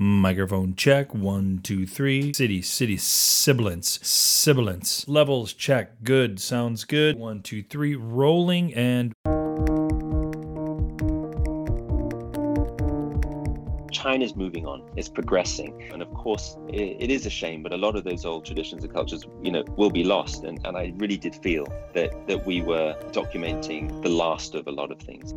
Microphone check. One, two, three. City, city, sibilance, sibilance. Levels check. Good. Sounds good. One, two, three. Rolling and. China's moving on, it's progressing. And of course, it, it is a shame, but a lot of those old traditions and cultures, you know, will be lost. And, and I really did feel that, that we were documenting the last of a lot of things.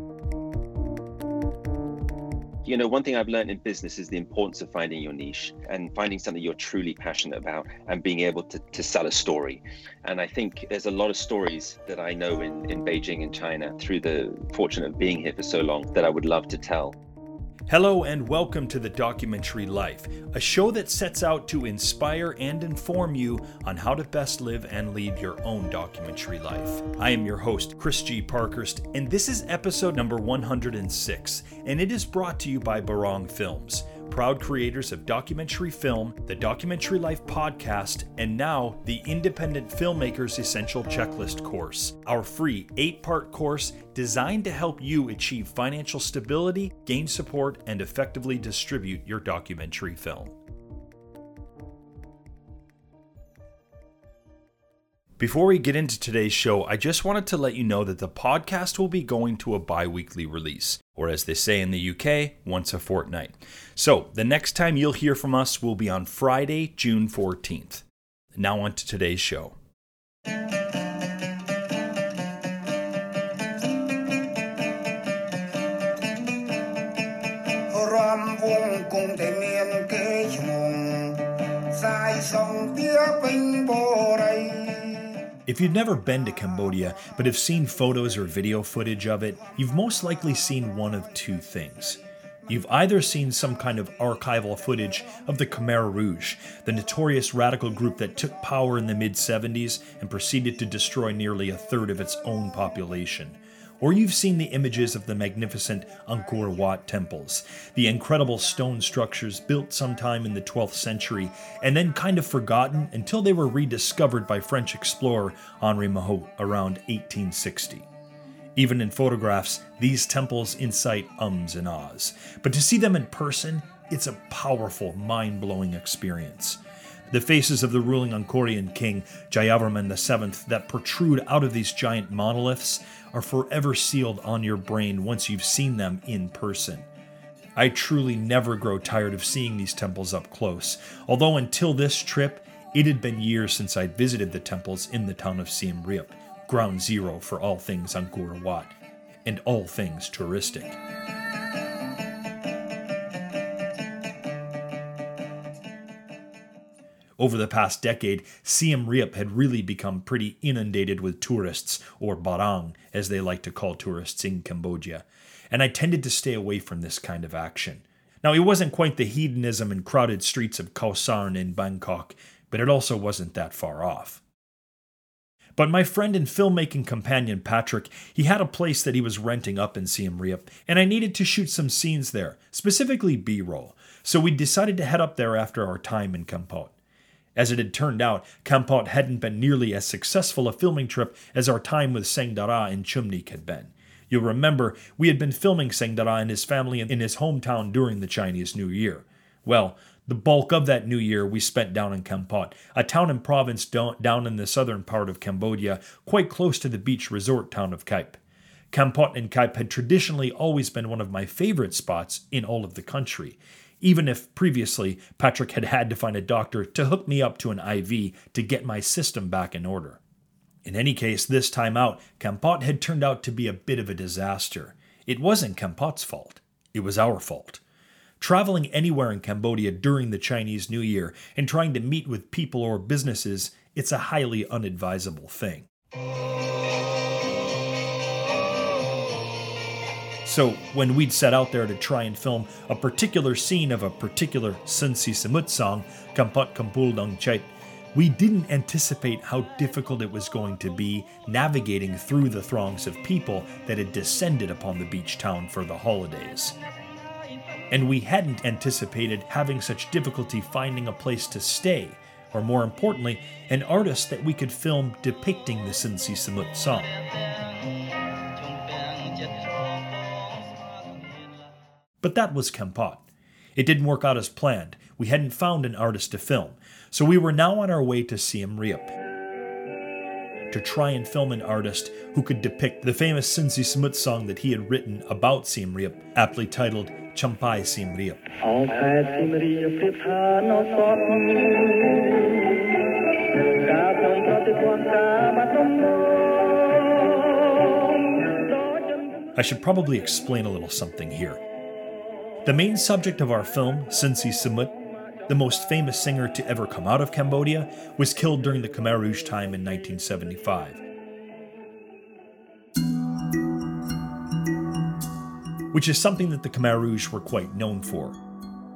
You know, one thing I've learned in business is the importance of finding your niche and finding something you're truly passionate about and being able to, to sell a story. And I think there's a lot of stories that I know in, in Beijing and China through the fortune of being here for so long that I would love to tell. Hello, and welcome to The Documentary Life, a show that sets out to inspire and inform you on how to best live and lead your own documentary life. I am your host, Chris G. Parkhurst, and this is episode number 106, and it is brought to you by Barang Films proud creators of documentary film, the Documentary Life podcast, and now the Independent Filmmakers Essential Checklist course, our free eight part course designed to help you achieve financial stability, gain support, and effectively distribute your documentary film. Before we get into today's show, I just wanted to let you know that the podcast will be going to a bi weekly release, or as they say in the UK, once a fortnight. So, the next time you'll hear from us will be on Friday, June 14th. Now, on to today's show. If you've never been to Cambodia but have seen photos or video footage of it, you've most likely seen one of two things. You've either seen some kind of archival footage of the Khmer Rouge, the notorious radical group that took power in the mid 70s and proceeded to destroy nearly a third of its own population or you've seen the images of the magnificent Angkor Wat temples, the incredible stone structures built sometime in the 12th century and then kind of forgotten until they were rediscovered by French explorer Henri Mouhot around 1860. Even in photographs, these temples incite ums and ahs, but to see them in person, it's a powerful, mind blowing experience. The faces of the ruling Angkorian king, Jayavarman VII, that protrude out of these giant monoliths are forever sealed on your brain once you've seen them in person. I truly never grow tired of seeing these temples up close, although until this trip, it had been years since I'd visited the temples in the town of Siem Reap, ground zero for all things Angkor Wat, and all things touristic. Over the past decade, Siem Reap had really become pretty inundated with tourists, or barang, as they like to call tourists in Cambodia, and I tended to stay away from this kind of action. Now, it wasn't quite the hedonism and crowded streets of Khao Sarn in Bangkok, but it also wasn't that far off. But my friend and filmmaking companion Patrick, he had a place that he was renting up in Siem Reap, and I needed to shoot some scenes there, specifically B roll. So we decided to head up there after our time in Kampot. As it had turned out, Kampot hadn't been nearly as successful a filming trip as our time with Seng Dara in Chumnik had been. You'll remember we had been filming Seng Dara and his family in his hometown during the Chinese New Year. Well, the bulk of that new year we spent down in Kampot, a town and province down in the southern part of Cambodia, quite close to the beach resort town of Kep. Kampot and Kep had traditionally always been one of my favorite spots in all of the country even if previously Patrick had had to find a doctor to hook me up to an IV to get my system back in order. In any case, this time out, Kampot had turned out to be a bit of a disaster. It wasn't Kampot's fault, it was our fault. Traveling anywhere in Cambodia during the Chinese New Year and trying to meet with people or businesses, it's a highly unadvisable thing. So when we'd set out there to try and film a particular scene of a particular Sinn Sisamouth song, Kampot Kampul Dong Chait, we didn't anticipate how difficult it was going to be navigating through the throngs of people that had descended upon the beach town for the holidays. And we hadn't anticipated having such difficulty finding a place to stay, or more importantly, an artist that we could film depicting the Sinn Sisamouth song. But that was Kampot. It didn't work out as planned. We hadn't found an artist to film, so we were now on our way to Siem Reap to try and film an artist who could depict the famous Sinn Sisamouth song that he had written about Siem Reap, aptly titled Champai Siem Reap. I should probably explain a little something here. The main subject of our film, Sinn Sisamouth, the most famous singer to ever come out of Cambodia, was killed during the Khmer Rouge time in 1975. Which is something that the Khmer Rouge were quite known for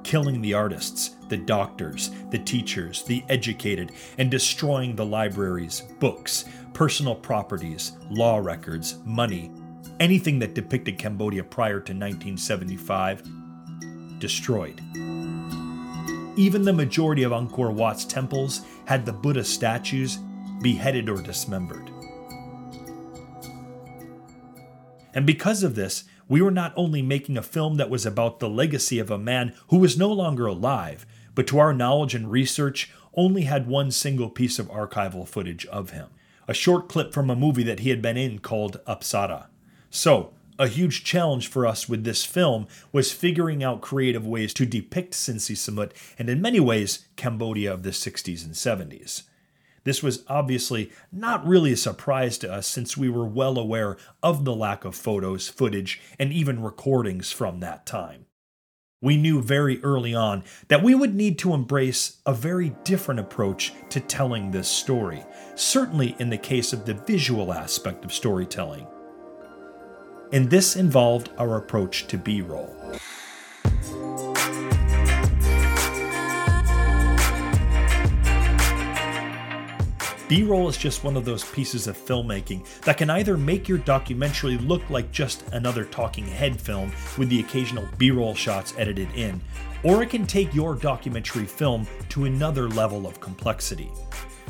killing the artists, the doctors, the teachers, the educated, and destroying the libraries, books, personal properties, law records, money, anything that depicted Cambodia prior to 1975, destroyed. Even the majority of Angkor Wat's temples had the Buddha statues beheaded or dismembered. And because of this, we were not only making a film that was about the legacy of a man who was no longer alive, but to our knowledge and research, only had one single piece of archival footage of him a short clip from a movie that he had been in called Apsara. So, a huge challenge for us with this film was figuring out creative ways to depict Sinn Sisamouth and, in many ways, Cambodia of the 60s and 70s. This was obviously not really a surprise to us since we were well aware of the lack of photos, footage, and even recordings from that time. We knew very early on that we would need to embrace a very different approach to telling this story, certainly in the case of the visual aspect of storytelling and this involved our approach to B roll. B roll is just one of those pieces of filmmaking that can either make your documentary look like just another talking head film with the occasional B roll shots edited in, or it can take your documentary film to another level of complexity.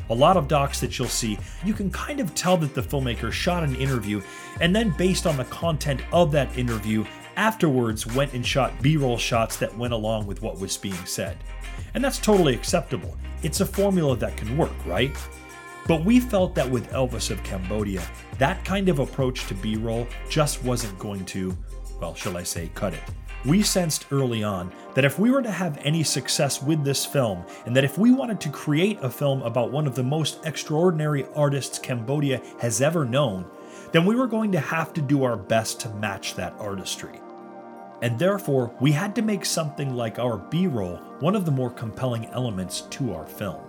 A lot of docs that you'll see, you can kind of tell that the filmmaker shot an interview and then, based on the content of that interview, afterwards went and shot B roll shots that went along with what was being said. And that's totally acceptable. It's a formula that can work, right? But we felt that with Elvis of Cambodia, that kind of approach to B roll just wasn't going to, well, shall I say, cut it we sensed early on that if we were to have any success with this film, and that if we wanted to create a film about one of the most extraordinary artists Cambodia has ever known, then we were going to have to do our best to match that artistry. And therefore, we had to make something like our B roll one of the more compelling elements to our film.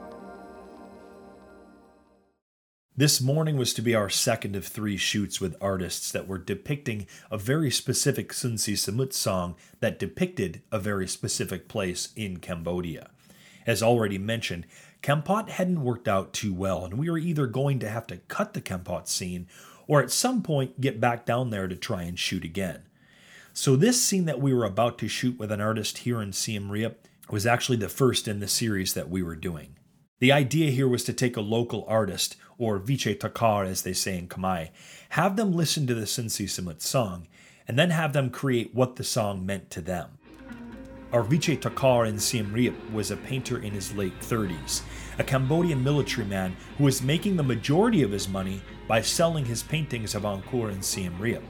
This morning was to be our second of three shoots with artists that were depicting a very specific Sinn Sisamouth song that depicted a very specific place in Cambodia. As already mentioned, Kampot hadn't worked out too well, and we were either going to have to cut the Kampot scene or at some point get back down there to try and shoot again. So, this scene that we were about to shoot with an artist here in Siem Reap was actually the first in the series that we were doing. The idea here was to take a local artist, or Viche Takar as they say in Khmer, have them listen to the Sinn Sisamouth song, and then have them create what the song meant to them. Our Viche Takar in Siem Reap was a painter in his late 30s, a Cambodian military man who was making the majority of his money by selling his paintings of Angkor and Siem Reap.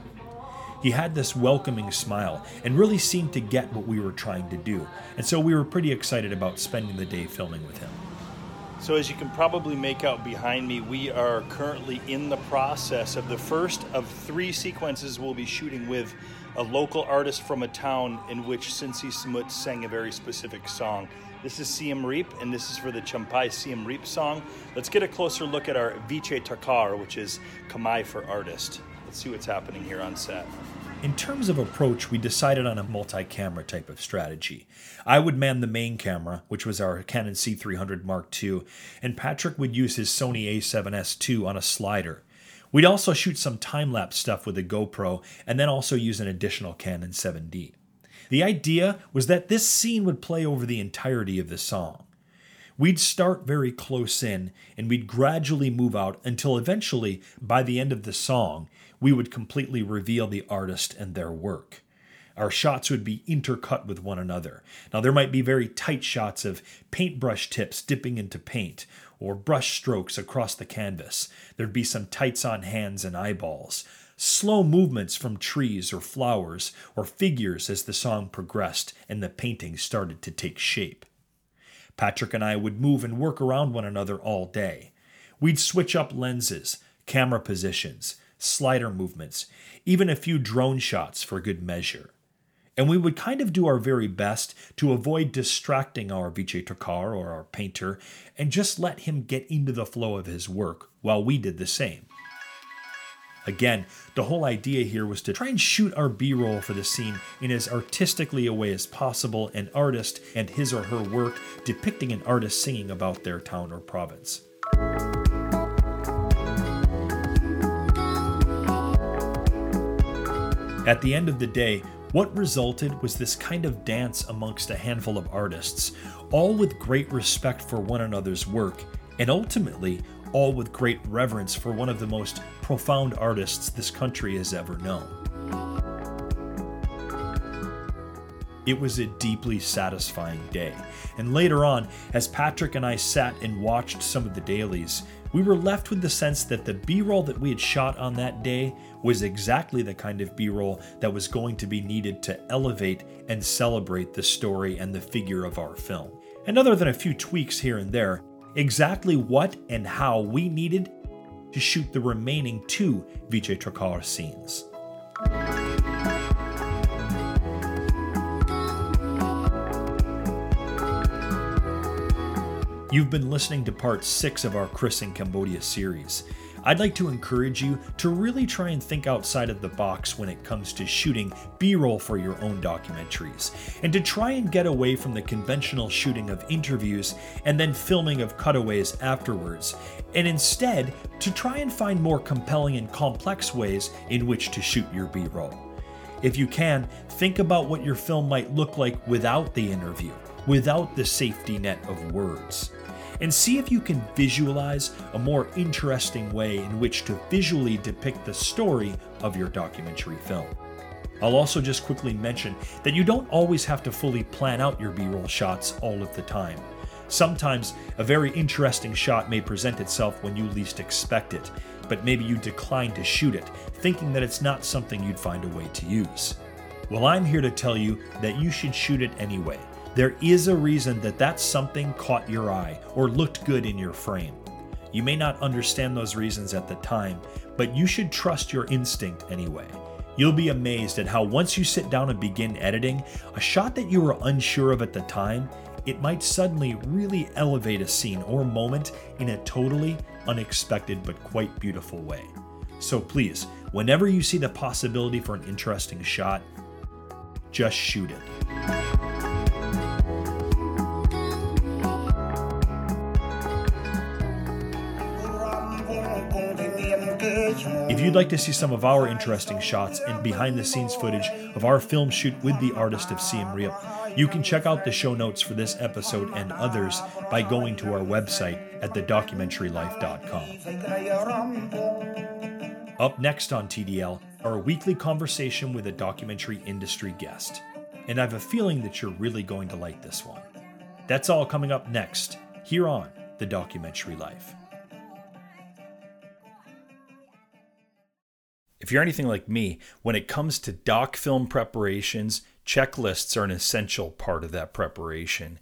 He had this welcoming smile and really seemed to get what we were trying to do, and so we were pretty excited about spending the day filming with him. So, as you can probably make out behind me, we are currently in the process of the first of three sequences we'll be shooting with a local artist from a town in which Sinn Sisamouth sang a very specific song. This is Siem Reap, and this is for the Champai Siem Reap song. Let's get a closer look at our Viche Takar, which is Khmer for artist. Let's see what's happening here on set. In terms of approach, we decided on a multi camera type of strategy. I would man the main camera, which was our Canon C300 Mark II, and Patrick would use his Sony a7S II on a slider. We'd also shoot some time lapse stuff with a GoPro and then also use an additional Canon 7D. The idea was that this scene would play over the entirety of the song. We'd start very close in and we'd gradually move out until eventually, by the end of the song, we would completely reveal the artist and their work. Our shots would be intercut with one another. Now, there might be very tight shots of paintbrush tips dipping into paint, or brush strokes across the canvas. There'd be some tights on hands and eyeballs, slow movements from trees or flowers, or figures as the song progressed and the painting started to take shape. Patrick and I would move and work around one another all day. We'd switch up lenses, camera positions, slider movements, even a few drone shots for good measure. And we would kind of do our very best to avoid distracting our Vicetokar or our painter and just let him get into the flow of his work while we did the same. Again, the whole idea here was to try and shoot our B roll for the scene in as artistically a way as possible, an artist and his or her work depicting an artist singing about their town or province. At the end of the day, what resulted was this kind of dance amongst a handful of artists, all with great respect for one another's work, and ultimately, all with great reverence for one of the most profound artists this country has ever known. It was a deeply satisfying day, and later on, as Patrick and I sat and watched some of the dailies, we were left with the sense that the B roll that we had shot on that day was exactly the kind of B roll that was going to be needed to elevate and celebrate the story and the figure of our film. And other than a few tweaks here and there, exactly what and how we needed to shoot the remaining two Vicetokar scenes. You've been listening to part 6 of our Chris in Cambodia series. I'd like to encourage you to really try and think outside of the box when it comes to shooting B roll for your own documentaries, and to try and get away from the conventional shooting of interviews and then filming of cutaways afterwards, and instead to try and find more compelling and complex ways in which to shoot your B roll. If you can, think about what your film might look like without the interview, without the safety net of words and see if you can visualize a more interesting way in which to visually depict the story of your documentary film. I'll also just quickly mention that you don't always have to fully plan out your B roll shots all of the time. Sometimes a very interesting shot may present itself when you least expect it, but maybe you decline to shoot it, thinking that it's not something you'd find a way to use. Well, I'm here to tell you that you should shoot it anyway there is a reason that that something caught your eye or looked good in your frame. You may not understand those reasons at the time, but you should trust your instinct anyway. You'll be amazed at how once you sit down and begin editing, a shot that you were unsure of at the time, it might suddenly really elevate a scene or moment in a totally unexpected but quite beautiful way. So please, whenever you see the possibility for an interesting shot, just shoot it. You'd like to see some of our interesting shots and behind the scenes footage of our film shoot with the artist of Siem Reap, you can check out the show notes for this episode and others by going to our website at thedocumentarylife.com. Up next on TDL, our weekly conversation with a documentary industry guest. And I have a feeling that you're really going to like this one. That's all coming up next, here on The Documentary Life. If you're anything like me, when it comes to doc film preparations, checklists are an essential part of that preparation.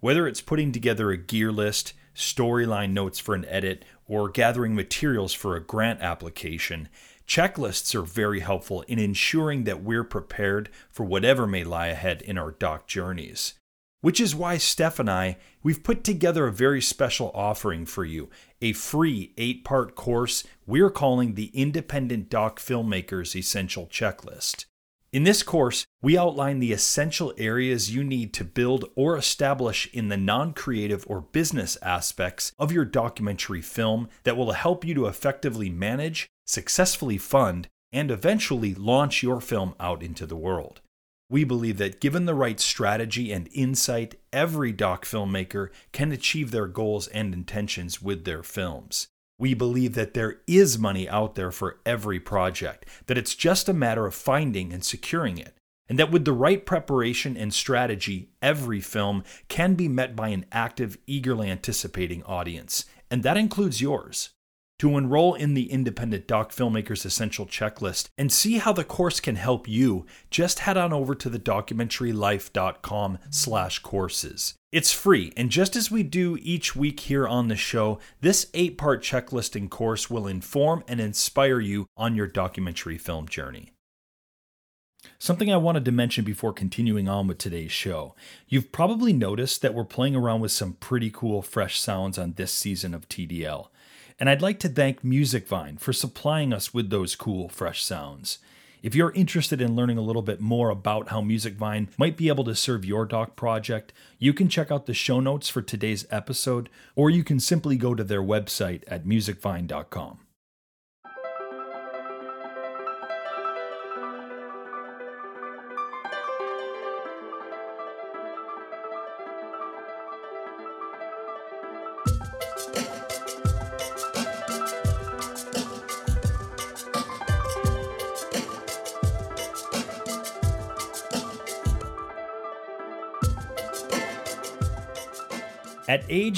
Whether it's putting together a gear list, storyline notes for an edit, or gathering materials for a grant application, checklists are very helpful in ensuring that we're prepared for whatever may lie ahead in our doc journeys. Which is why Steph and I, we've put together a very special offering for you a free eight part course we're calling the Independent Doc Filmmakers Essential Checklist. In this course, we outline the essential areas you need to build or establish in the non creative or business aspects of your documentary film that will help you to effectively manage, successfully fund, and eventually launch your film out into the world. We believe that given the right strategy and insight, every doc filmmaker can achieve their goals and intentions with their films. We believe that there is money out there for every project, that it's just a matter of finding and securing it. and that with the right preparation and strategy, every film can be met by an active, eagerly anticipating audience, and that includes yours. To enroll in the Independent Doc Filmmakers Essential Checklist and see how the course can help you, just head on over to the documentarylife.com slash courses. It's free, and just as we do each week here on the show, this eight-part checklisting course will inform and inspire you on your documentary film journey. Something I wanted to mention before continuing on with today's show. You've probably noticed that we're playing around with some pretty cool fresh sounds on this season of TDL. And I'd like to thank Musicvine for supplying us with those cool, fresh sounds. If you're interested in learning a little bit more about how Musicvine might be able to serve your doc project, you can check out the show notes for today's episode, or you can simply go to their website at musicvine.com.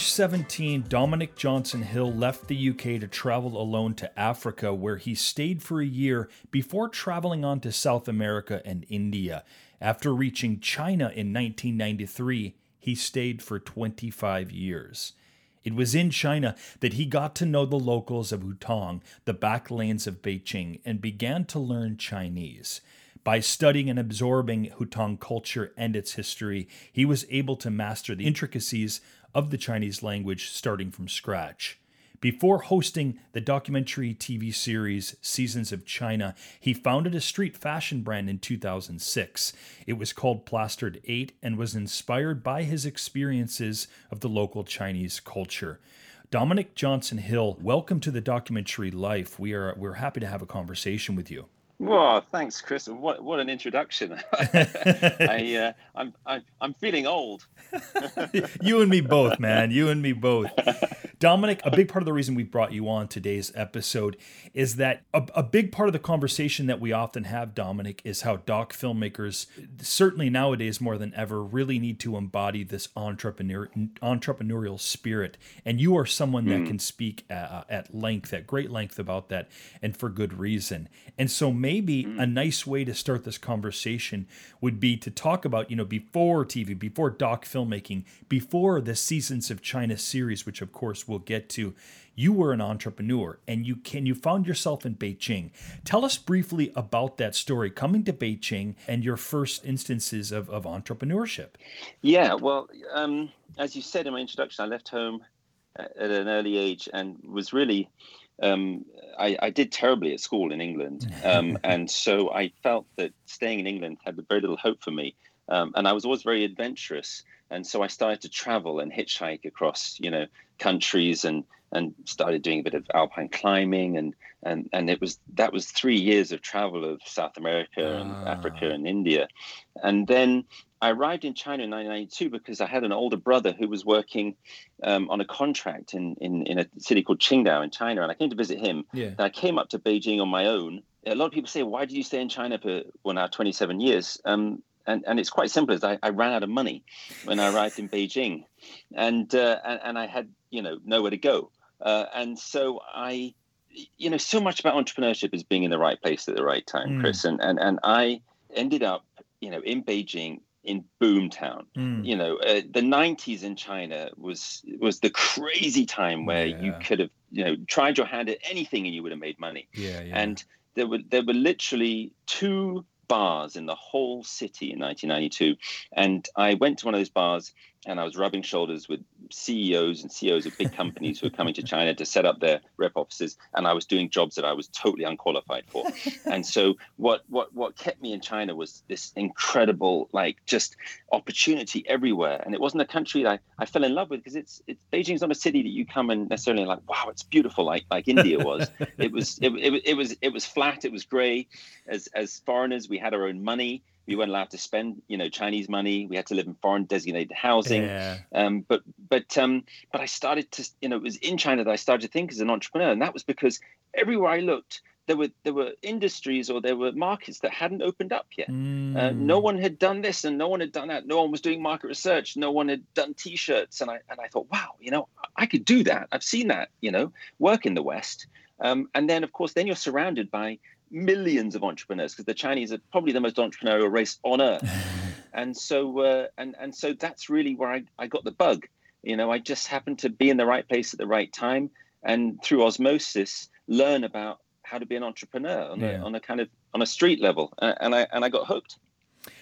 age 17, Dominic Johnson Hill left the UK to travel alone to Africa, where he stayed for a year before traveling on to South America and India. After reaching China in 1993, he stayed for 25 years. It was in China that he got to know the locals of Hutong, the back lanes of Beijing, and began to learn Chinese. By studying and absorbing Hutong culture and its history, he was able to master the intricacies of the Chinese language starting from scratch. Before hosting the documentary TV series Seasons of China, he founded a street fashion brand in 2006. It was called Plastered 8 and was inspired by his experiences of the local Chinese culture. Dominic Johnson Hill, welcome to the documentary life. We are we're happy to have a conversation with you. Well, thanks, Chris. What what an introduction. I, uh, I'm, I'm I'm feeling old. you and me both, man. You and me both. Dominic, a big part of the reason we brought you on today's episode is that a, a big part of the conversation that we often have, Dominic, is how doc filmmakers, certainly nowadays more than ever, really need to embody this entrepreneur entrepreneurial spirit. And you are someone that mm. can speak at, at length, at great length about that, and for good reason. And so maybe mm. a nice way to start this conversation would be to talk about, you know, before TV, before doc filmmaking, before the Seasons of China series, which of course we'll get to, you were an entrepreneur and you can you found yourself in Beijing. Tell us briefly about that story, coming to Beijing and your first instances of, of entrepreneurship. Yeah, well, um, as you said in my introduction, I left home at an early age and was really um, I, I, did terribly at school in England, um, and so I felt that staying in England had very little hope for me. Um, and I was always very adventurous, and so I started to travel and hitchhike across, you know, countries and and started doing a bit of alpine climbing and and and it was that was three years of travel of South America and ah. Africa and India, and then I arrived in China in 1992 because I had an older brother who was working um, on a contract in, in in a city called Qingdao in China, and I came to visit him. Yeah. And I came up to Beijing on my own. A lot of people say, "Why did you stay in China for well now 27 years?" Um, and, and it's quite simple as I, I ran out of money when I arrived in Beijing and, uh, and, and I had, you know, nowhere to go. Uh, and so I, you know, so much about entrepreneurship is being in the right place at the right time, mm. Chris. And, and, and I ended up, you know, in Beijing in boomtown. Mm. You know, uh, the 90s in China was was the crazy time where yeah. you could have, you know, tried your hand at anything and you would have made money. Yeah, yeah. And there were there were literally two bars in the whole city in 1992. And I went to one of those bars and I was rubbing shoulders with CEOs and CEOs of big companies who were coming to China to set up their rep offices, and I was doing jobs that I was totally unqualified for. and so, what what what kept me in China was this incredible, like, just opportunity everywhere. And it wasn't a country I, I fell in love with because it's it's Beijing's not a city that you come and necessarily like, wow, it's beautiful, like like India was. it was it, it, it was it was flat, it was grey. As as foreigners, we had our own money we weren't allowed to spend you know chinese money we had to live in foreign designated housing yeah. um, but but um, but i started to you know it was in china that i started to think as an entrepreneur and that was because everywhere i looked there were there were industries or there were markets that hadn't opened up yet. Mm. Uh, no one had done this and no one had done that. No one was doing market research. No one had done T-shirts. And I and I thought, wow, you know, I could do that. I've seen that, you know, work in the West. Um, and then of course, then you're surrounded by millions of entrepreneurs because the Chinese are probably the most entrepreneurial race on earth. and so uh, and and so that's really where I, I got the bug. You know, I just happened to be in the right place at the right time, and through osmosis, learn about how to be an entrepreneur on, yeah. a, on a kind of on a street level, and I and I got hooked.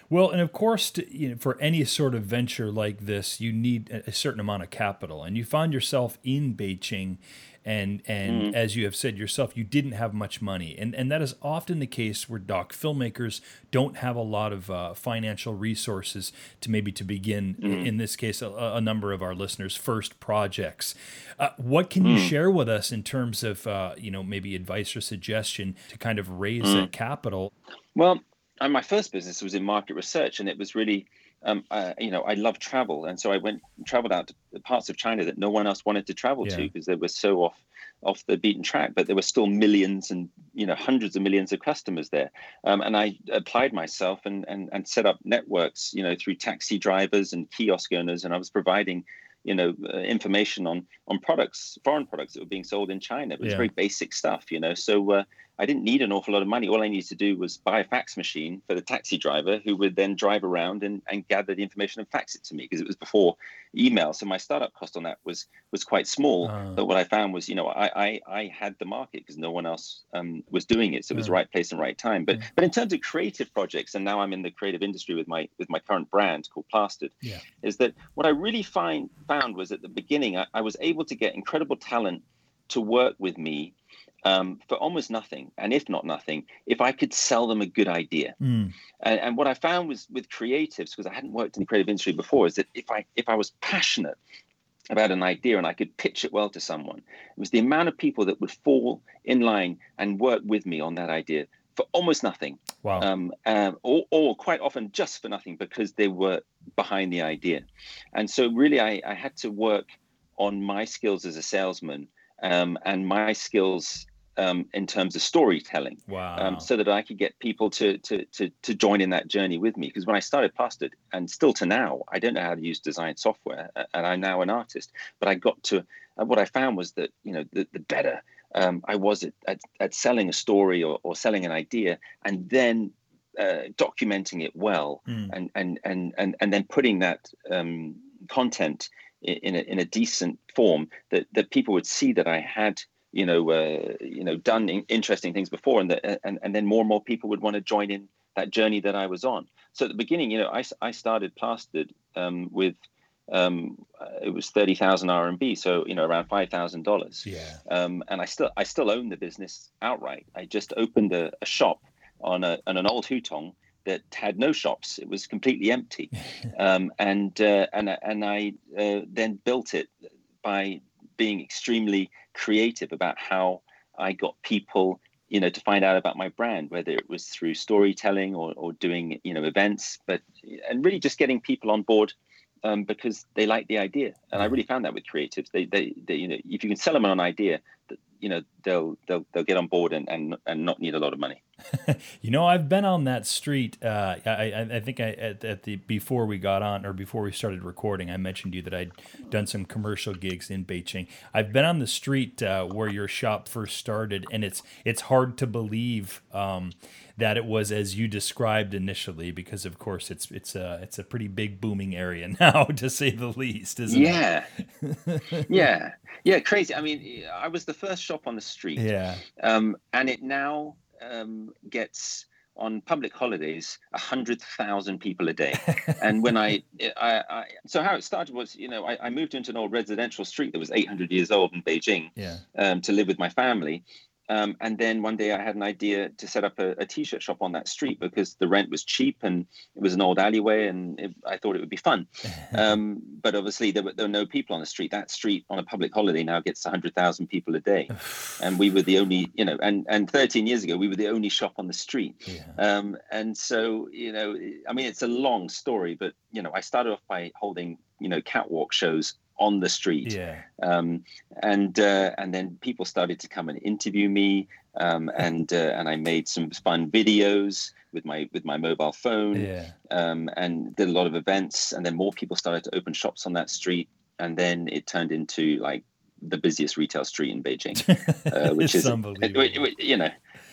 Well, and of course, to, you know, for any sort of venture like this, you need a certain amount of capital, and you found yourself in Beijing and and mm. as you have said yourself you didn't have much money and and that is often the case where doc filmmakers don't have a lot of uh, financial resources to maybe to begin mm. in this case a, a, number of our listeners first projects uh, what can mm. you share with us in terms of uh, you know maybe advice or suggestion to kind of raise mm. that capital well my first business was in market research and it was really um, uh, you know, I love travel, and so I went traveled out to parts of China that no one else wanted to travel yeah. to because they were so off off the beaten track. But there were still millions and you know hundreds of millions of customers there, um, and I applied myself and, and and set up networks, you know, through taxi drivers and kiosk owners, and I was providing you know uh, information on on products foreign products that were being sold in china it was yeah. very basic stuff you know so uh, I didn't need an awful lot of money. All I needed to do was buy a fax machine for the taxi driver who would then drive around and, and gather the information and fax it to me because it was before email. So my startup cost on that was was quite small. Uh, but what I found was, you know, I I, I had the market because no one else um, was doing it. So it was the right place and right time. But yeah. but in terms of creative projects, and now I'm in the creative industry with my with my current brand called Plastered, yeah. is that what I really find found was at the beginning I, I was able to get incredible talent to work with me um, for almost nothing, and if not nothing, if I could sell them a good idea. Mm. And, and, what I found was with creatives, because I hadn't worked in the creative industry before, is that if I if I was passionate about an idea and I could pitch it well to someone, it was the amount of people that would fall in line and work with me on that idea for almost nothing. Wow. Um, um, or, or quite often just for nothing because they were behind the idea. And so really I, I had to work on my skills as a salesman um, and my skills um, in terms of storytelling. Um, wow. Um, so that I could get people to to to to join in that journey with me. Because when I started Plastered, and still to now, I don't know how to use design software, and I'm now an artist. But I got to uh, what I found was that you know the, the better um, I was at, at, at, selling a story or, or selling an idea, and then uh, documenting it well, mm. and, and and and and then putting that um, content in a, in a decent form that that people would see that I had you know, uh, you know, done interesting things before, and, the, and and then more and more people would want to join in that journey that I was on. So at the beginning, you know, I, I started plastered um, with um, uh, it was thirty thousand RMB, so you know around five thousand dollars. Yeah. Um, and I still I still own the business outright. I just opened a, a shop on a on an old hutong that had no shops. It was completely empty, um, and uh, and and I uh, then built it by being extremely creative about how I got people, you know, to find out about my brand, whether it was through storytelling or, or doing, you know, events, but and really just getting people on board um, because they like the idea. And I really found that with creatives, they, they, they, you know, if you can sell them an idea, you know, they'll they'll they'll get on board and and, and not need a lot of money. you know, I've been on that street. Uh, I, I think I at, at, the before we got on or before we started recording, I mentioned to you that I'd done some commercial gigs in Beijing. I've been on the street uh, where your shop first started, and it's it's hard to believe um, that it was as you described initially, because of course it's it's a it's a pretty big booming area now, to say the least, isn't yeah. it? Yeah, yeah, yeah. Crazy. I mean, I was the first shop on the street. Yeah. Um, and it now um, gets on public holidays a hundred thousand people a day. and when I, I, I, so how it started was, you know, I, I, moved into an old residential street that was 800 years old in Beijing yeah. um, to live with my family. Um, and then one day I had an idea to set up a a t-shirt shop on that street because the rent was cheap and it was an old alleyway and it, I thought it would be fun. Um, but obviously there were, there were no people on the street. That street on a public holiday now gets 100,000 people a day. and we were the only, you know, and, and 13 years ago, we were the only shop on the street. Yeah. Um, and so, you know, I mean, it's a long story, but, you know, I started off by holding, you know, catwalk shows on the street. Yeah. Um, and uh, and then people started to come and interview me. um, and uh, and I made some fun videos with my with my mobile phone, Yeah. um, and did a lot of events. And then more people started to open shops on that street, and then it turned into like the busiest retail street in Beijing, uh, which is unbelievable. which- which, you know.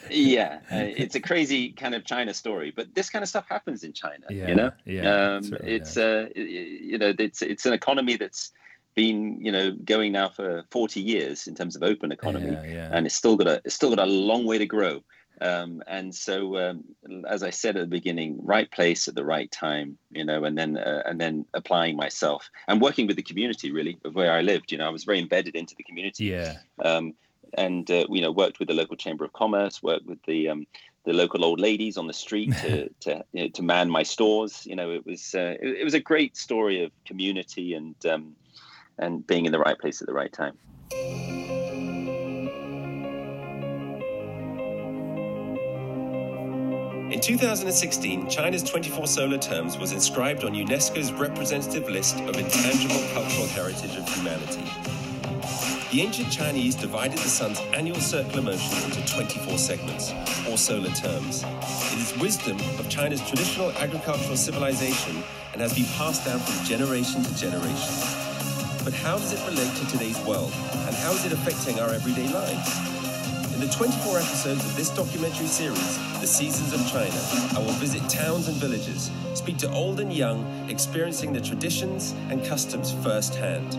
Yeah, uh, it's a crazy kind of China story, but this kind of stuff happens in China. Yeah, you know, yeah, um, it's uh, you know, it's it's an economy that's been you know going now for 40 years in terms of open economy, Yeah, yeah. and it's still got a it's still got a long way to grow. Um, and so, um, as I said at the beginning, right place at the right time, you know, and then uh, and then applying myself and working with the community really of where I lived. You know, I was very embedded into the community yeah. um, and uh, you know worked with the local chamber of commerce, worked with the um, the local old ladies on the street to to you know, to man my stores. You know, it was uh, it, it was a great story of community and um, and being in the right place at the right time. In 2016, China's 24 solar terms was inscribed on UNESCO's representative list of intangible cultural heritage of humanity. The ancient Chinese divided the sun's annual circular motion into 24 segments, or solar terms. It is wisdom of China's traditional agricultural civilization and has been passed down from generation to generation. But how does it relate to today's world, and how is it affecting our everyday lives? In the 24 episodes of this documentary series, The Seasons of China, I will visit towns and villages, speak to old and young, experiencing the traditions and customs firsthand.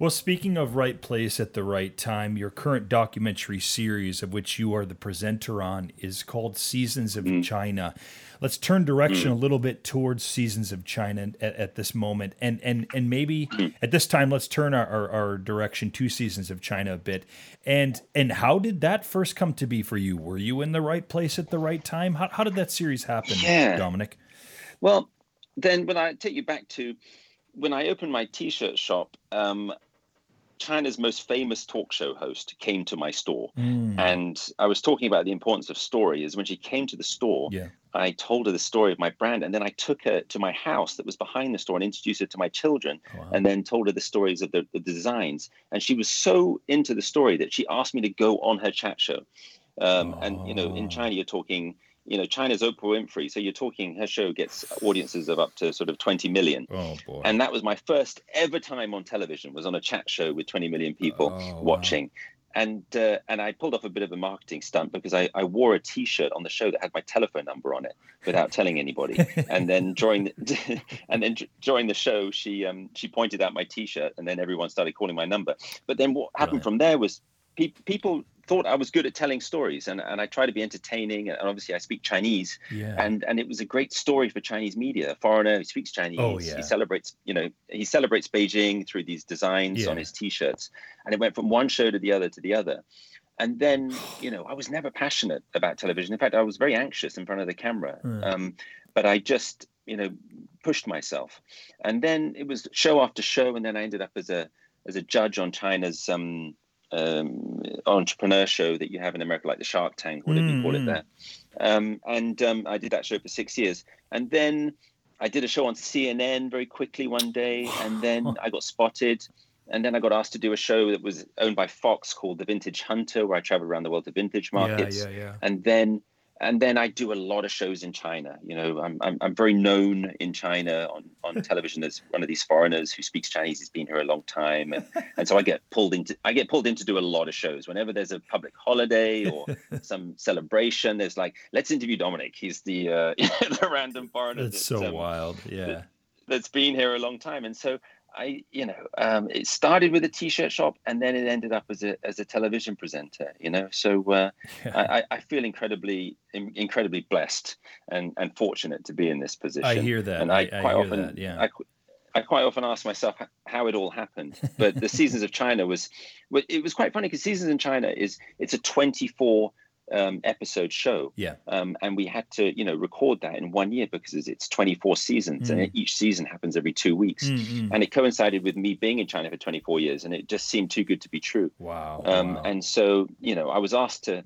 Well, speaking of right place at the right time, your current documentary series, of which you are the presenter on, is called Seasons of mm. China. Let's turn direction mm. a little bit towards Seasons of China at, at this moment, and and and maybe mm. at this time, let's turn our, our, our direction to Seasons of China a bit. And and how did that first come to be for you? Were you in the right place at the right time? How how did that series happen, Yeah. Dominic? Well, then when I take you back to when I opened my T-shirt shop, um, China's most famous talk show host came to my store, Mm, and I was talking about the importance of story. Is when she came to the store, yeah. I told her the story of my brand, and then I took her to my house that was behind the store and introduced her to my children, Wow. and then told her the stories of the, the designs. And she was so into the story that she asked me to go on her chat show. Um, And you know, Oh. in China, you're talking, you know, China's Oprah Winfrey, so you're talking. Her show gets audiences of up to sort of 20 million. Oh boy. And that was my first ever time on television. Was on a chat show with 20 million people Oh, wow. watching. And uh, and I pulled off a bit of a marketing stunt because I, I wore a T-shirt on the show that had my telephone number on it without telling anybody. and then during the, and then during the show, she um she pointed out my T-shirt, and then everyone started calling my number. But then what happened Brilliant. from there was pe- people thought I was good at telling stories, and, and I try to be entertaining. And obviously, I speak Chinese, yeah. and and it was a great story for Chinese media. A foreigner who speaks Chinese, Oh, yeah. he celebrates, you know, he celebrates Beijing through these designs on his T-shirts, and it went from one show to the other to the other. And then, you know, I was never passionate about television. In fact, I was very anxious in front of the camera. Hmm. Um, but I just, you know, pushed myself. And then it was show after show, and then I ended up as a as a judge on China's um, um, entrepreneur show that you have in America, like the Shark Tank, whatever you call Mm, it there. Um, and um, I did that show for six years. And then I did a show on CNN very quickly one day, and then I got spotted. And then I got asked to do a show that was owned by Fox called The Vintage Hunter, where I traveled around the world to vintage markets Yeah, yeah, yeah. and then and then I do a lot of shows in China. You know, I'm I'm, I'm very known in China on, on television as one of these foreigners who speaks Chinese. He's been here a long time, and, and so I get pulled into I get pulled in to do a lot of shows. Whenever there's a public holiday or some celebration, there's like, let's interview Dominic. He's the uh, the random foreigner That's that, so um, wild. Yeah. that's been here a long time. And so I, you know, um, it started with a t-shirt shop, and then it ended up as a as a television presenter. You know, so uh, I, I- I feel incredibly in- incredibly blessed and and fortunate to be in this position. I hear that. and I, I, quite hear often, that. Yeah. I, I quite often ask myself how it all happened. But the Seasons of China was, it was quite funny because Seasons in China is it's a 24 um, episode show, yeah. um, and we had to you know record that in one year because it's- it's 24 seasons, and Mm. each season happens every two weeks. Mm, mm. And it coincided with me being in China for 24 years, and it just seemed too good to be true. Wow. Um, wow. And so, you know, I was asked to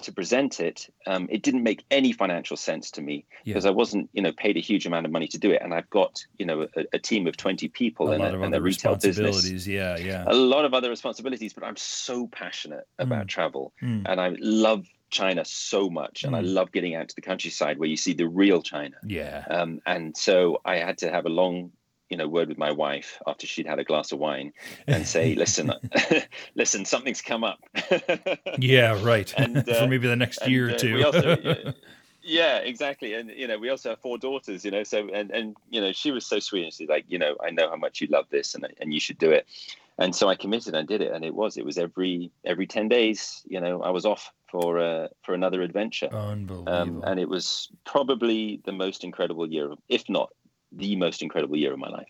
to present it, um, it didn't make any financial sense to me Yeah. because I wasn't, you know, paid a huge amount of money to do it, and I've got, you know, a, a team of twenty people a and, lot a, of and other a retail business. Yeah, yeah. a lot of other responsibilities. But I'm so passionate about travel, Mm. and I love China so much, and I Mm. love getting out to the countryside where you see the real China. Yeah. Um, and so I had to have a long, you know, word with my wife after she'd had a glass of wine and say, "Listen, listen, something's come up." Yeah, right. And, For uh, maybe the next and, year or uh, two. also, yeah, yeah, exactly. And you know, we also have four daughters. You know, so and and you know, she was so sweet, and she's like, you know, I know how much you love this, and and you should do it. And so I committed and did it, and it was it was every every ten days. You know, I was off for uh, for another adventure. Unbelievable. Um, and it was probably the most incredible year, if not the most incredible year of my life.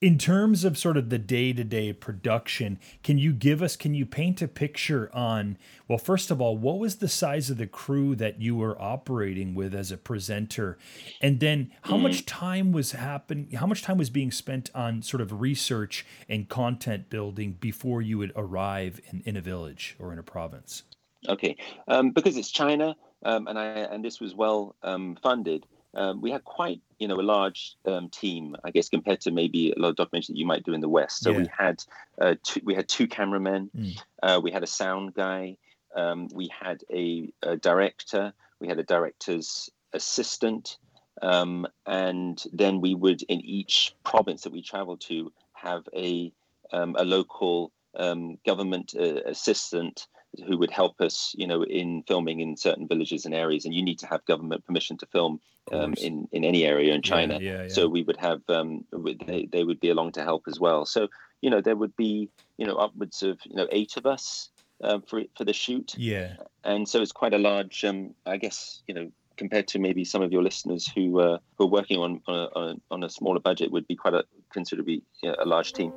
In terms of sort of the day-to-day production can you give us can you paint a picture on well first of all what was the size of the crew that you were operating with as a presenter? And then how much time was happen how much time was being spent on sort of research and content building before you would arrive in, in a village or in a province? Okay, um, because it's China, um, and I and this was well um, funded. Um, we had quite, you know, a large um, team, I guess, compared to maybe a lot of documentaries that you might do in the West. So we had uh, two, we had two cameramen, Mm. uh, we had a sound guy, um, we had a, a director, we had a director's assistant, um, and then we would in each province that we traveled to have a um, a local um, government uh, assistant who would help us, you know, in filming in certain villages and areas. And you need to have government permission to film um, in in any area in China. yeah, yeah. So we would have um, they they would be along to help as well. So you know there would be you know upwards of you know eight of us um, for for the shoot, yeah and so it's quite a large. Um, I guess you know compared to maybe some of your listeners who uh, who are working on on a- on a smaller budget would be quite a considerably you know, a large team.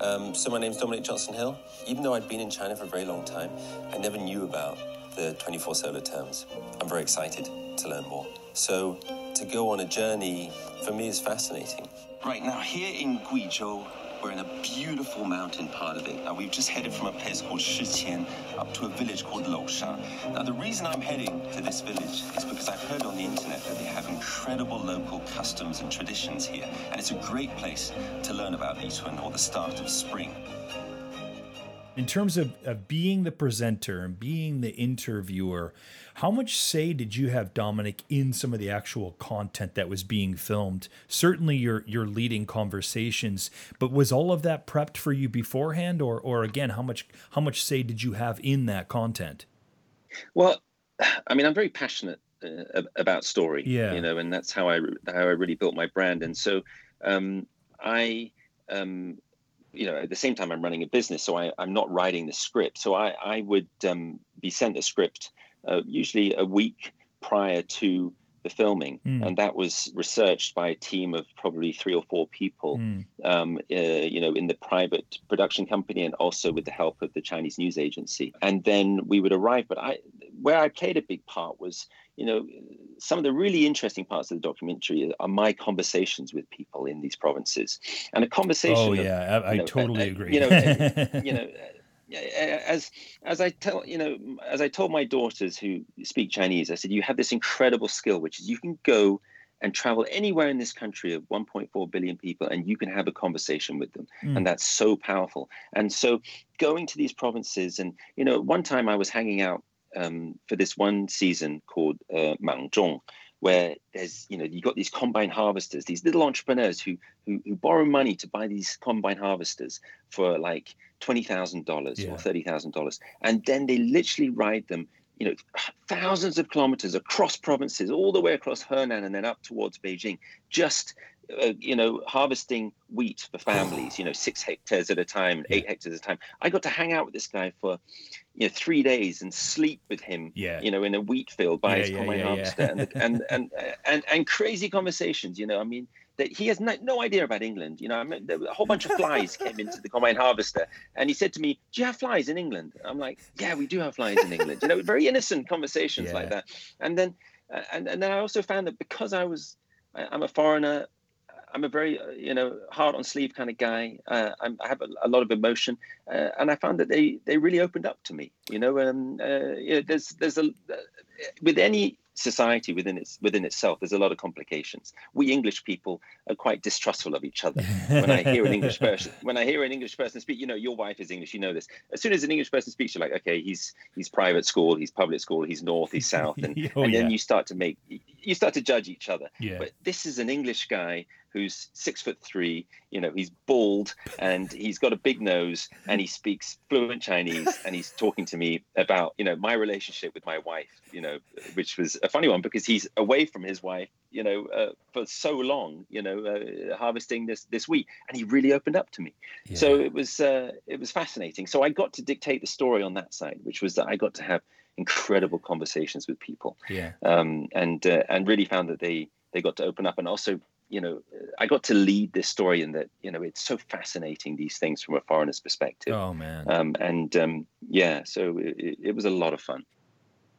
Um, so my name's Dominic Johnson Hill. Even though I'd been in China for a very long time, I never knew about the 24 solar terms. I'm very excited to learn more. So to go on a journey for me is fascinating. Right now, here in Guizhou, we're in a beautiful mountain part of it. Now we've just headed from a place called Shiqian up to a village called Lousha. Now the reason I'm heading to this village is because I've heard on the internet that they have incredible local customs and traditions here, and it's a great place to learn about Yitun or the start of spring. In terms of, of being the presenter and being the interviewer, how much say did you have, Dominic, in some of the actual content that was being filmed? Certainly, your your leading conversations, but was all of that prepped for you beforehand, or or again, how much how much say did you have in that content? Well, I mean, I'm very passionate uh, about story. Yeah. You know, and that's how I how I really built my brand. And so, um, I, um, you know, at the same time, I'm running a business, so I, I'm not writing the script. So I I would um, be sent a script uh, usually a week prior to the filming, Mm. and that was researched by a team of probably three or four people Mm, um, uh, you know, in the private production company and also with the help of the Chinese news agency. And then we would arrive. But I, where I played a big part was, you know, some of the really interesting parts of the documentary are my conversations with people in these provinces, and a conversation. Oh of, yeah, I, I you know, totally uh, agree. You know, you know. As as I tell you know as I told my daughters who speak Chinese, I said you have this incredible skill, which is you can go and travel anywhere in this country of 1.4 billion people, and you can have a conversation with them, Mm. and that's so powerful. And so going to these provinces, and you know, one time I was hanging out um, for this one season called uh, Mangzhong, where there's you know you got these combine harvesters, these little entrepreneurs who who, who borrow money to buy these combine harvesters for like twenty thousand dollars or thirty thousand dollars, and then they literally ride them. You know, thousands of kilometers across provinces, all the way across Henan and then up towards Beijing, just uh, you know, harvesting wheat for families, you know, six hectares at a time, eight hectares at a time. I got to hang out with this guy for, you know, three days and sleep with him, Yeah. you know, in a wheat field by Yeah, his yeah, combine yeah, yeah. harvester, and, and and and and crazy conversations. You know, I mean, that he has no, no idea about England. You know, I mean, a whole bunch of flies came into the combine harvester, and he said to me, "Do you have flies in England?" I'm like, "Yeah, we do have flies in England." You know, very innocent conversations like that. And then, uh, and and then I also found that because I was, I, I'm a foreigner. I'm a very uh, you know hard on sleeve kind of guy. Uh, i have a, a, lot of emotion, uh, and I found that they they really opened up to me. You know, um, uh, you know, there's there's a with any society within its within itself there's a lot of complications we english people are quite distrustful of each other when i hear an english person when i hear an english person speak you know your wife is english you know this as soon as an english person speaks you're like okay he's he's private school he's public school he's north he's south and, oh, and then you start to make you start to judge each other yeah. but this is an english guy who's six foot three. You know, he's bald and he's got a big nose and he speaks fluent Chinese and he's talking to me about, you know, my relationship with my wife, you know, which was a funny one because he's away from his wife, you know, uh, for so long, you know, uh, harvesting this this wheat, and he really opened up to me. Yeah. So it was uh, it was fascinating. So I got to dictate the story on that side, which was that I got to have incredible conversations with people, yeah, um, and uh, and really found that they they got to open up and also you know, I got to lead this story in that, you know, it's so fascinating, these things from a foreigner's perspective. Oh, man. Um, and um, yeah, so it, it was a lot of fun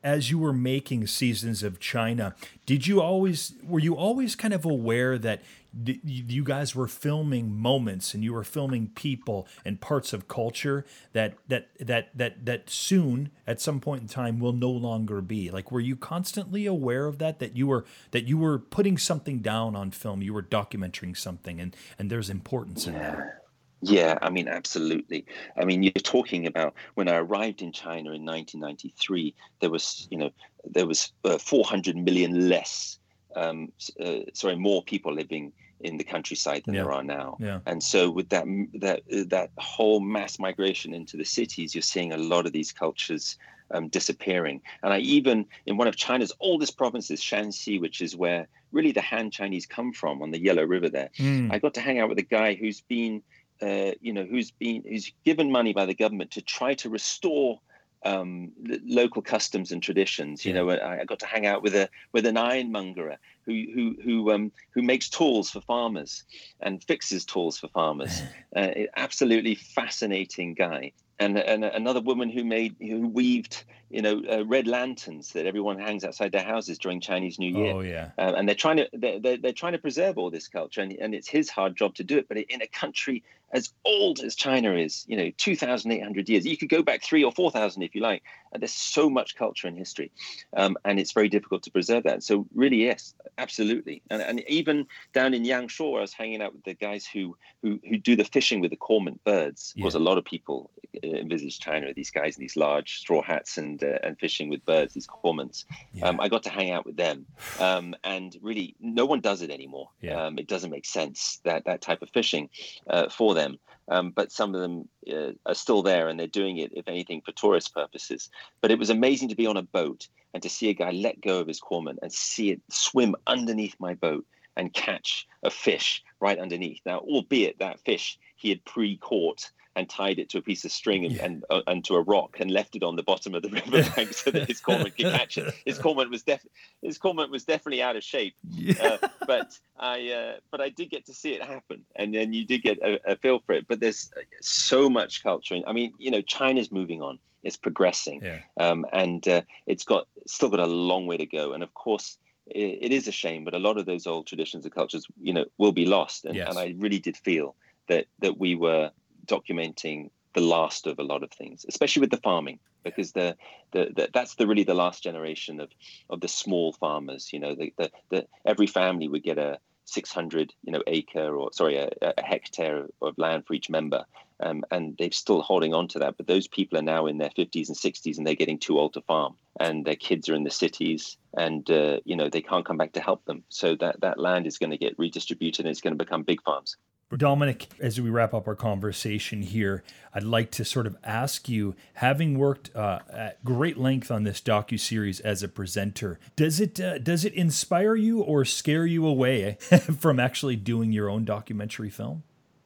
as you were making Seasons of China, did you always were you always kind of aware that you guys were filming moments and you were filming people and parts of culture that that that that that soon at some point in time will no longer be? Like were you constantly aware of that that you were that you were putting something down on film you were documenting something and and there's importance in that yeah, I mean, absolutely. I mean, you're talking about when I arrived in China in 1993, there was, you know, there was uh, 400 million less, um, uh, sorry, more people living in the countryside than yeah. there are now. Yeah. And so with that that that whole mass migration into the cities, you're seeing a lot of these cultures um, disappearing. And I even in one of China's oldest provinces, Shanxi, which is where really the Han Chinese come from on the Yellow River there, mm. I got to hang out with a guy who's been uh, you know, who's been who's given money by the government to try to restore um, local customs and traditions. You yeah. know, I, got to hang out with a with an ironmonger who who who um, who makes tools for farmers and fixes tools for farmers. uh, absolutely fascinating guy. And, and another woman who made who weaved you know uh, red lanterns that everyone hangs outside their houses during Chinese New Year. Oh yeah, uh, and they're trying to they're, they're, they're, trying to preserve all this culture, and, and it's his hard job to do it. But in a country as old as China is, you know, 2,800 years. You could go back three or 4,000 if you like. And there's so much culture and history. Um, and it's very difficult to preserve that. So, really, yes, absolutely. And, and even down in Yangshuo, I was hanging out with the guys who who, who do the fishing with the cormorant birds. Because yeah. a lot of people envisage China, these guys in these large straw hats and uh, and fishing with birds, these cormorants. Yeah. Um, I got to hang out with them. Um, and really, no one does it anymore. Yeah. Um, it doesn't make sense, that, that type of fishing uh, for them um, but some of them uh, are still there and they're doing it, if anything, for tourist purposes. But it was amazing to be on a boat and to see a guy let go of his cormorant and see it swim underneath my boat and catch a fish right underneath. Now, albeit that fish he had pre-caught and tied it to a piece of string and, yeah. and, uh, and to a rock and left it on the bottom of the riverbank so that his cormorant could catch it. His cormorant was def- his cormorant was definitely out of shape, yeah. uh, but I uh, but I did get to see it happen, and then you did get a, a feel for it. But there's so much culture. I mean, you know, China's moving on. It's progressing, yeah. um, and uh, it's got still got a long way to go. And of course, it, it is a shame, but a lot of those old traditions and cultures, you know, will be lost. And, yes. and I really did feel that that we were documenting the last of a lot of things, especially with the farming, because the, the, the, that's the really the last generation of of the small farmers. You know, the, the, the every family would get a 600 you know acre or sorry a, a hectare of land for each member. Um, and they're still holding on to that but those people are now in their 50s and 60s and they're getting too old to farm. And their kids are in the cities and uh, you know they can't come back to help them. So that that land is going to get redistributed and it's going to become big farms Dominic, as we wrap up our conversation here, I'd like to sort of ask you, having worked uh, at great length on this docu series as a presenter, does it uh, does it inspire you or scare you away from actually doing your own documentary film?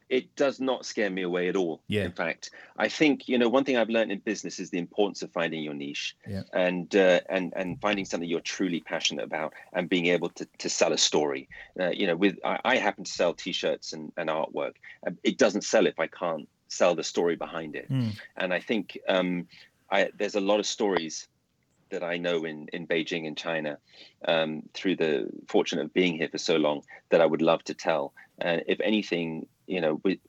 It does not scare me away at all. Yeah. In fact, I think you know one thing I've learned in business is the importance of finding your niche yeah. and uh, and and finding something you're truly passionate about and being able to to sell a story. Uh, you know, with I, I, happen to sell T-shirts and, and artwork. It doesn't sell if I can't sell the story behind it. Mm. And I think um, I, there's a lot of stories that I know in in Beijing and China um, through the fortune of being here for so long that I would love to tell. And if anything, you know, we,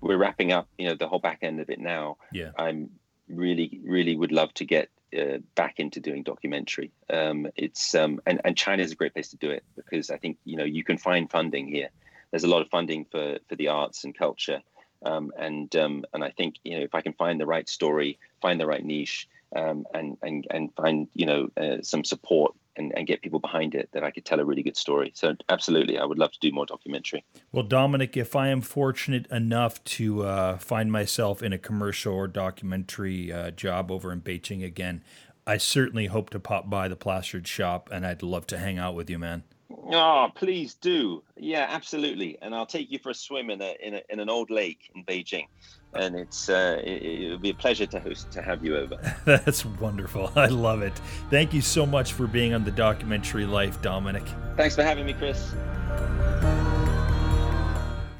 we're wrapping up, you know, the whole back end of it now. Yeah. I'm really, really would love to get uh, back into doing documentary. Um, it's um, and and China is a great place to do it because I think you know you can find funding here. There's a lot of funding for for the arts and culture, um, and um, and I think you know if I can find the right story, find the right niche, um, and and and find you know uh, some support and, and get people behind it that I could tell a really good story. So absolutely, I would love to do more documentary. Well, Dominic, if I am fortunate enough to uh, find myself in a commercial or documentary uh, job over in Beijing again, I certainly hope to pop by the plastered shop, and I'd love to hang out with you, man. Oh, please do. Yeah, absolutely. And I'll take you for a swim in a in, a, in an old lake in Beijing and it's uh, it, will be a pleasure to host to have you over. That's wonderful. I love it. Thank you so much for being on the documentary Life, Dominic. Thanks for having me, Chris.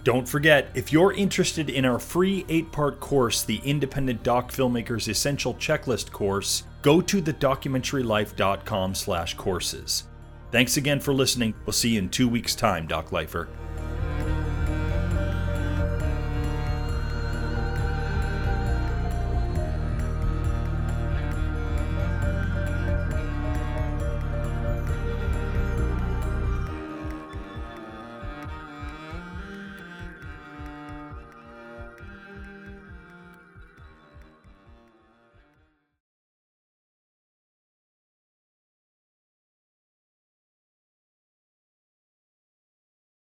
Don't forget, if you're interested in our free eight part course, the Independent Doc Filmmakers Essential Checklist course, go to thedocumentarylife.com slash courses. Thanks again for listening. We'll see you in two weeks' time, Doc Lifer.